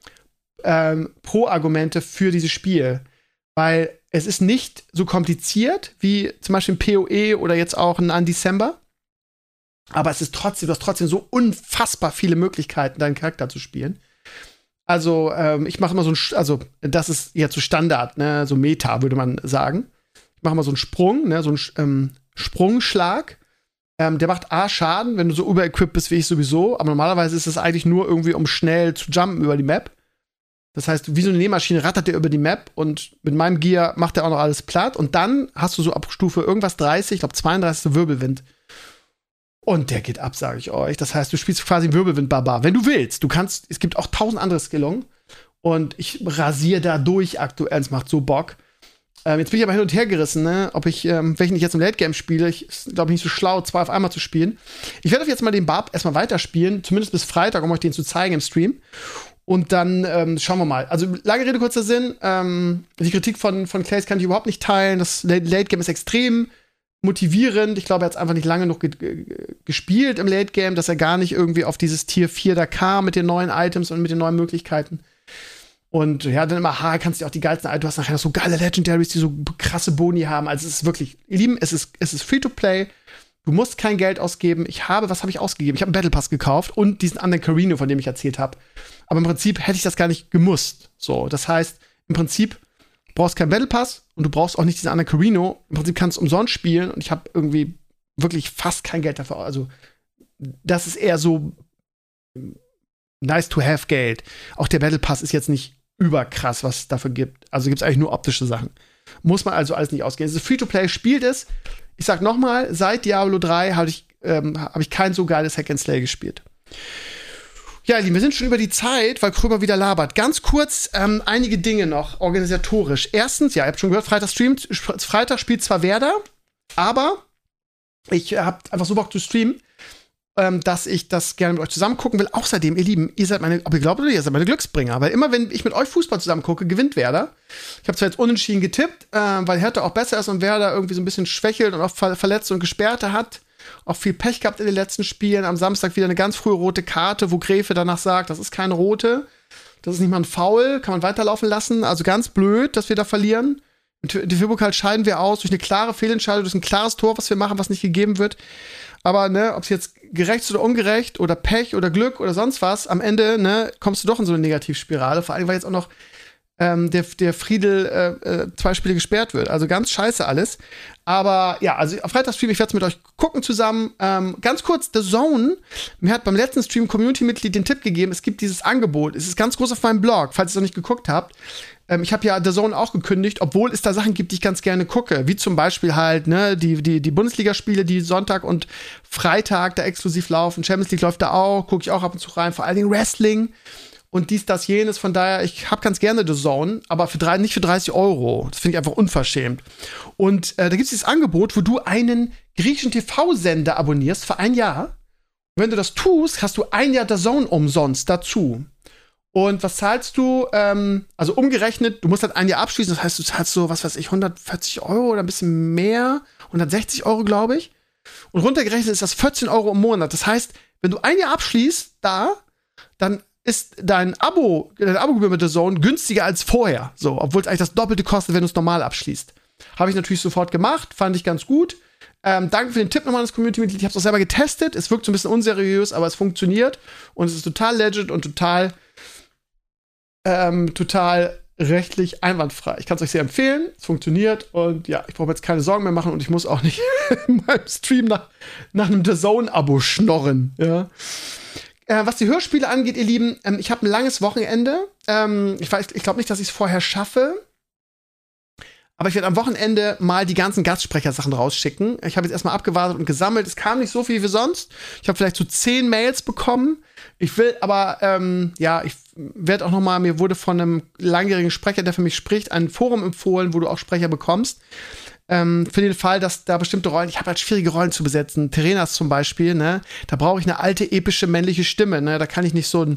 ähm, Pro-Argumente für dieses Spiel. Weil es ist nicht so kompliziert wie zum Beispiel ein PoE oder jetzt auch ein Undecember. Aber es ist trotzdem, du hast trotzdem so unfassbar viele Möglichkeiten, deinen Charakter zu spielen. Also, ähm, ich mache immer so ein, also, das ist jetzt so Standard, ne, so Meta, würde man sagen. Ich mache mal so einen Sprung, ne, so einen ähm, Sprungschlag. Ähm, der macht A Schaden, wenn du so überequipped bist wie ich sowieso, aber normalerweise ist es eigentlich nur irgendwie, um schnell zu jumpen über die Map. Das heißt, wie so eine Nähmaschine rattert der über die Map und mit meinem Gear macht er auch noch alles platt. Und dann hast du so ab Stufe irgendwas 30, ich glaube 32. Wirbelwind. Und der geht ab, sage ich euch. Das heißt, du spielst quasi Wirbelwind-Barbar. Wenn du willst. Du kannst, es gibt auch tausend andere Skillungen. Und ich rasiere da durch aktuell. Es macht so Bock. Ähm, jetzt bin ich aber hin und her gerissen, ne? ob ich, ähm, welchen ich jetzt im Late Game spiele. Ich glaube nicht so schlau, zwei auf einmal zu spielen. Ich werde jetzt mal den Barb erstmal weiterspielen, zumindest bis Freitag, um euch den zu zeigen im Stream. Und dann ähm, schauen wir mal. Also, lange Rede, kurzer Sinn. Ähm, die Kritik von, von Clays kann ich überhaupt nicht teilen. Das Late Game ist extrem motivierend. Ich glaube, er hat es einfach nicht lange noch ge gespielt im Late Game, dass er gar nicht irgendwie auf dieses Tier 4 da kam mit den neuen Items und mit den neuen Möglichkeiten. Und ja, dann immer, ha, kannst du auch die geilsten, du hast nachher noch so geile Legendaries, die so krasse Boni haben. Also es ist wirklich, ihr Lieben, es ist, es ist free to play. Du musst kein Geld ausgeben. Ich habe, was habe ich ausgegeben? Ich habe einen Battle Pass gekauft und diesen anderen Carino, von dem ich erzählt habe. Aber im Prinzip hätte ich das gar nicht gemusst. So, das heißt, im Prinzip brauchst keinen Battle Pass und du brauchst auch nicht diesen anderen Carino. Im Prinzip kannst du umsonst spielen und ich habe irgendwie wirklich fast kein Geld dafür. Also, das ist eher so nice to have Geld. Auch der Battle Pass ist jetzt nicht überkrass, was es dafür gibt. Also gibt es eigentlich nur optische Sachen. Muss man also alles nicht ausgehen. Also Free-to-Play spielt es. Ich sag noch mal, seit Diablo 3 habe ich, ähm, hab ich kein so geiles Hack and Slay gespielt. Ja, Lieben, wir sind schon über die Zeit, weil Krömer wieder labert. Ganz kurz ähm, einige Dinge noch organisatorisch. Erstens, ja, ihr habt schon gehört, Freitag streamt, Freitag spielt zwar Werder, aber ich habe einfach so Bock zu streamen ähm, dass ich das gerne mit euch zusammen gucken will. Außerdem, ihr Lieben, ihr seid meine, ob ihr glaubt oder ihr seid meine Glücksbringer. Weil immer, wenn ich mit euch Fußball zusammen gucke, gewinnt Werder. Ich habe zwar jetzt unentschieden getippt, äh, weil Hertha auch besser ist und Werder irgendwie so ein bisschen schwächelt und auch Ver Verletzte und Gesperrte hat. Auch viel Pech gehabt in den letzten Spielen. Am Samstag wieder eine ganz frühe rote Karte, wo Gräfe danach sagt, das ist keine rote. Das ist nicht mal ein Foul, kann man weiterlaufen lassen. Also ganz blöd, dass wir da verlieren. Im DFB-Pokal scheiden wir aus durch eine klare Fehlentscheidung, durch ein klares Tor, was wir machen, was nicht gegeben wird. Aber ne, ob es jetzt gerecht oder ungerecht oder Pech oder Glück oder sonst was, am Ende ne, kommst du doch in so eine Negativspirale. Vor allem, weil jetzt auch noch ähm, der, der Friedel äh, äh, zwei Spiele gesperrt wird. Also ganz scheiße alles. Aber ja, also Freitagsstream, ich werde es mit euch gucken zusammen. Ähm, ganz kurz, The Zone, mir hat beim letzten Stream Community-Mitglied den Tipp gegeben, es gibt dieses Angebot. Es ist ganz groß auf meinem Blog, falls ihr es noch nicht geguckt habt. Ähm, ich habe ja The Zone auch gekündigt, obwohl es da Sachen gibt, die ich ganz gerne gucke. Wie zum Beispiel halt, ne, die, die, die Bundesligaspiele, die Sonntag und Freitag da exklusiv laufen. Champions League läuft da auch, gucke ich auch ab und zu rein. Vor allen Dingen Wrestling und dies, das, jenes. Von daher, ich habe ganz gerne The Zone, aber für drei, nicht für 30 Euro. Das finde ich einfach unverschämt. Und äh, da gibt es dieses Angebot, wo du einen griechischen TV-Sender abonnierst für ein Jahr. Und wenn du das tust, hast du ein Jahr The Zone umsonst dazu. Und was zahlst du? Ähm, also umgerechnet, du musst halt ein Jahr abschließen. Das heißt, du zahlst so, was weiß ich, 140 Euro oder ein bisschen mehr. 160 Euro, glaube ich. Und runtergerechnet ist das 14 Euro im Monat. Das heißt, wenn du ein Jahr abschließt, da, dann ist dein Abo, deine Abogebühr mit der Zone günstiger als vorher. So, obwohl es eigentlich das Doppelte kostet, wenn du es normal abschließt. Habe ich natürlich sofort gemacht, fand ich ganz gut. Ähm, danke für den Tipp nochmal an das Community-Mitglied. Ich habe es auch selber getestet. Es wirkt so ein bisschen unseriös, aber es funktioniert. Und es ist total legit und total ähm, total rechtlich einwandfrei. Ich kann es euch sehr empfehlen. Es funktioniert und ja, ich brauche jetzt keine Sorgen mehr machen und ich muss auch nicht in meinem Stream nach, nach einem The Zone-Abo schnorren. Ja. Äh, was die Hörspiele angeht, ihr Lieben, ähm, ich habe ein langes Wochenende. Ähm, ich ich glaube nicht, dass ich es vorher schaffe. Aber ich werde am Wochenende mal die ganzen Gastsprechersachen rausschicken. Ich habe jetzt erstmal abgewartet und gesammelt. Es kam nicht so viel wie sonst. Ich habe vielleicht so zehn Mails bekommen. Ich will aber, ähm, ja, ich werde auch noch mal, mir wurde von einem langjährigen Sprecher, der für mich spricht, ein Forum empfohlen, wo du auch Sprecher bekommst. Ähm, für den Fall, dass da bestimmte Rollen, ich habe halt schwierige Rollen zu besetzen. Terenas zum Beispiel, ne? Da brauche ich eine alte, epische männliche Stimme, ne? Da kann ich nicht so, ein,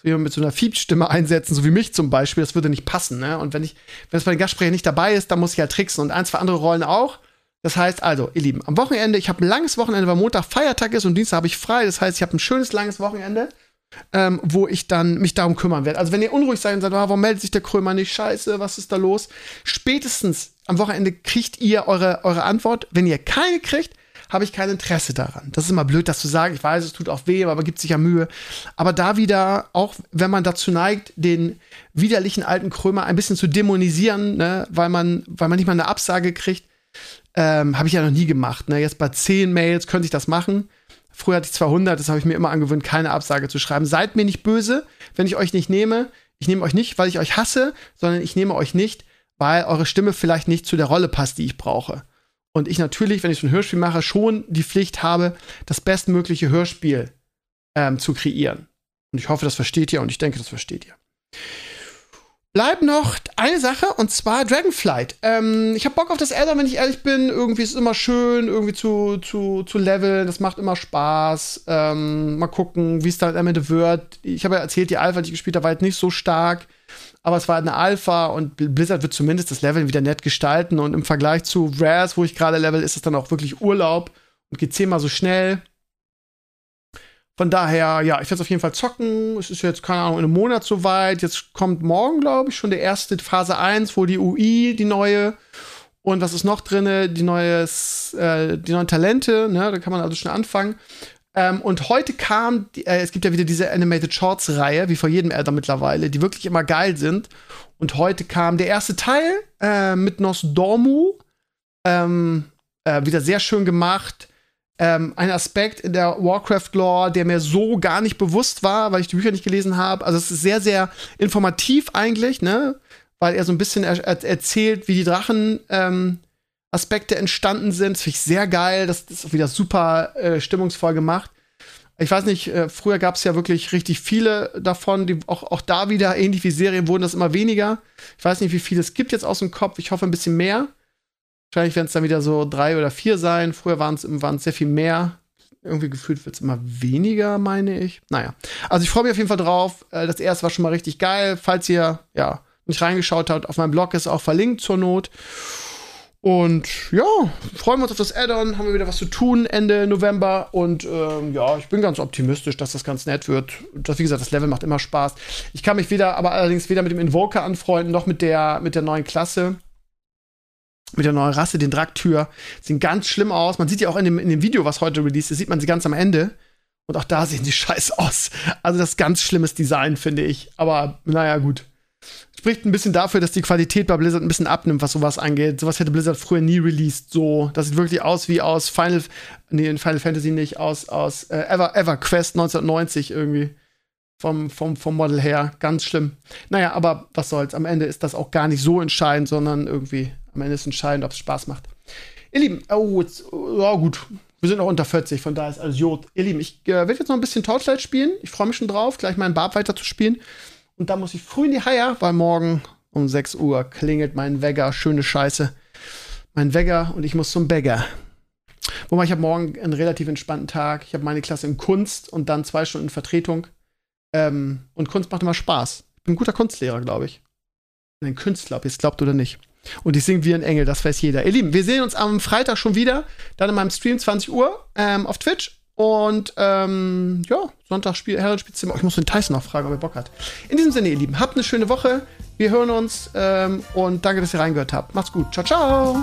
so jemand mit so einer Fiebstimme einsetzen, so wie mich zum Beispiel. Das würde nicht passen, ne? Und wenn ich, wenn es bei den Gastsprechern nicht dabei ist, dann muss ich halt tricksen. Und ein, zwei andere Rollen auch. Das heißt also, ihr Lieben, am Wochenende, ich habe ein langes Wochenende, weil Montag Feiertag ist und Dienstag habe ich frei. Das heißt, ich habe ein schönes langes Wochenende, ähm, wo ich dann mich darum kümmern werde. Also wenn ihr unruhig seid und sagt, oh, warum meldet sich der Krömer nicht? Scheiße, was ist da los? Spätestens am Wochenende kriegt ihr eure, eure Antwort. Wenn ihr keine kriegt, habe ich kein Interesse daran. Das ist immer blöd, das zu sagen. Ich weiß, es tut auch weh, aber gibt sich ja Mühe. Aber da wieder, auch wenn man dazu neigt, den widerlichen alten Krömer ein bisschen zu dämonisieren, ne, weil man, weil man nicht mal eine Absage kriegt, ähm, habe ich ja noch nie gemacht. Ne? Jetzt bei 10 Mails könnte ich das machen. Früher hatte ich 200, das habe ich mir immer angewöhnt, keine Absage zu schreiben. Seid mir nicht böse, wenn ich euch nicht nehme. Ich nehme euch nicht, weil ich euch hasse, sondern ich nehme euch nicht, weil eure Stimme vielleicht nicht zu der Rolle passt, die ich brauche. Und ich natürlich, wenn ich so ein Hörspiel mache, schon die Pflicht habe, das bestmögliche Hörspiel ähm, zu kreieren. Und ich hoffe, das versteht ihr und ich denke, das versteht ihr. Bleibt noch eine Sache und zwar Dragonflight. Ähm, ich habe Bock auf das Addon, wenn ich ehrlich bin. Irgendwie ist es immer schön, irgendwie zu, zu, zu leveln. Das macht immer Spaß. Ähm, mal gucken, wie es dann am Ende wird. Ich habe ja erzählt, die Alpha, die ich gespielt habe, war halt nicht so stark aber es war eine Alpha und Blizzard wird zumindest das Level wieder nett gestalten und im Vergleich zu Raz, wo ich gerade level, ist es dann auch wirklich Urlaub und geht zehnmal so schnell. Von daher, ja, ich werde es auf jeden Fall zocken. Es ist jetzt, keine Ahnung, in einem Monat soweit. Jetzt kommt morgen, glaube ich, schon der erste Phase 1, wo die UI, die neue. Und was ist noch drin? Die, äh, die neuen Talente, ne? Da kann man also schon anfangen. Ähm, und heute kam, äh, es gibt ja wieder diese Animated Shorts-Reihe, wie vor jedem Elder mittlerweile, die wirklich immer geil sind. Und heute kam der erste Teil äh, mit Nosdormu. Ähm, äh, wieder sehr schön gemacht. Ähm, ein Aspekt in der Warcraft-Lore, der mir so gar nicht bewusst war, weil ich die Bücher nicht gelesen habe. Also es ist sehr, sehr informativ eigentlich, ne? Weil er so ein bisschen er er erzählt, wie die Drachen ähm, Aspekte entstanden sind. Das finde ich sehr geil. Das, das ist wieder super äh, stimmungsvoll gemacht. Ich weiß nicht, äh, früher gab es ja wirklich richtig viele davon. Die, auch, auch da wieder, ähnlich wie Serien, wurden das immer weniger. Ich weiß nicht, wie viele es gibt jetzt aus dem Kopf. Ich hoffe ein bisschen mehr. Wahrscheinlich werden es dann wieder so drei oder vier sein. Früher waren es sehr viel mehr. Irgendwie gefühlt wird es immer weniger, meine ich. Naja. Also ich freue mich auf jeden Fall drauf. Äh, das erste war schon mal richtig geil. Falls ihr ja nicht reingeschaut habt, auf meinem Blog ist auch verlinkt zur Not. Und ja, freuen wir uns auf das Add-on, haben wir wieder was zu tun Ende November. Und ähm, ja, ich bin ganz optimistisch, dass das ganz nett wird. Das, wie gesagt, das Level macht immer Spaß. Ich kann mich wieder, aber allerdings weder mit dem Invoker anfreunden, noch mit der, mit der neuen Klasse. Mit der neuen Rasse, den Draktür. Sehen ganz schlimm aus. Man sieht ja auch in dem, in dem Video, was heute released ist, sieht man sie ganz am Ende. Und auch da sehen sie scheiße aus. Also das ist ganz schlimmes Design, finde ich. Aber naja, gut spricht ein bisschen dafür, dass die Qualität bei Blizzard ein bisschen abnimmt, was sowas angeht. Sowas hätte Blizzard früher nie released. So, das sieht wirklich aus wie aus Final, nee, in Final Fantasy nicht, aus, aus äh, Ever, Ever Quest 1990 irgendwie. Vom, vom, vom Model her. Ganz schlimm. Naja, aber was soll's. Am Ende ist das auch gar nicht so entscheidend, sondern irgendwie am Ende ist entscheidend, ob es Spaß macht. Ihr Lieben, oh, jetzt, oh, gut. Wir sind noch unter 40, von daher ist alles Jod. Ihr Lieben, ich äh, werde jetzt noch ein bisschen Torchlight spielen. Ich freue mich schon drauf, gleich meinen Barb weiter zu spielen. Und da muss ich früh in die Haier, weil morgen um 6 Uhr klingelt mein Wecker. Schöne Scheiße. Mein Wecker und ich muss zum Bäcker. Wobei ich habe morgen einen relativ entspannten Tag. Ich habe meine Klasse in Kunst und dann zwei Stunden Vertretung. Ähm, und Kunst macht immer Spaß. Ich bin ein guter Kunstlehrer, glaube ich. Ein Künstler, ob ihr es glaubt oder nicht. Und ich singe wie ein Engel, das weiß jeder. Ihr Lieben, wir sehen uns am Freitag schon wieder. Dann in meinem Stream 20 Uhr ähm, auf Twitch. Und ähm, ja, Sonntag spiel Herrenspielzimmer. Oh, ich muss den Tyson noch fragen, ob er Bock hat. In diesem Sinne, ihr Lieben, habt eine schöne Woche. Wir hören uns ähm, und danke, dass ihr reingehört habt. Macht's gut. Ciao, ciao.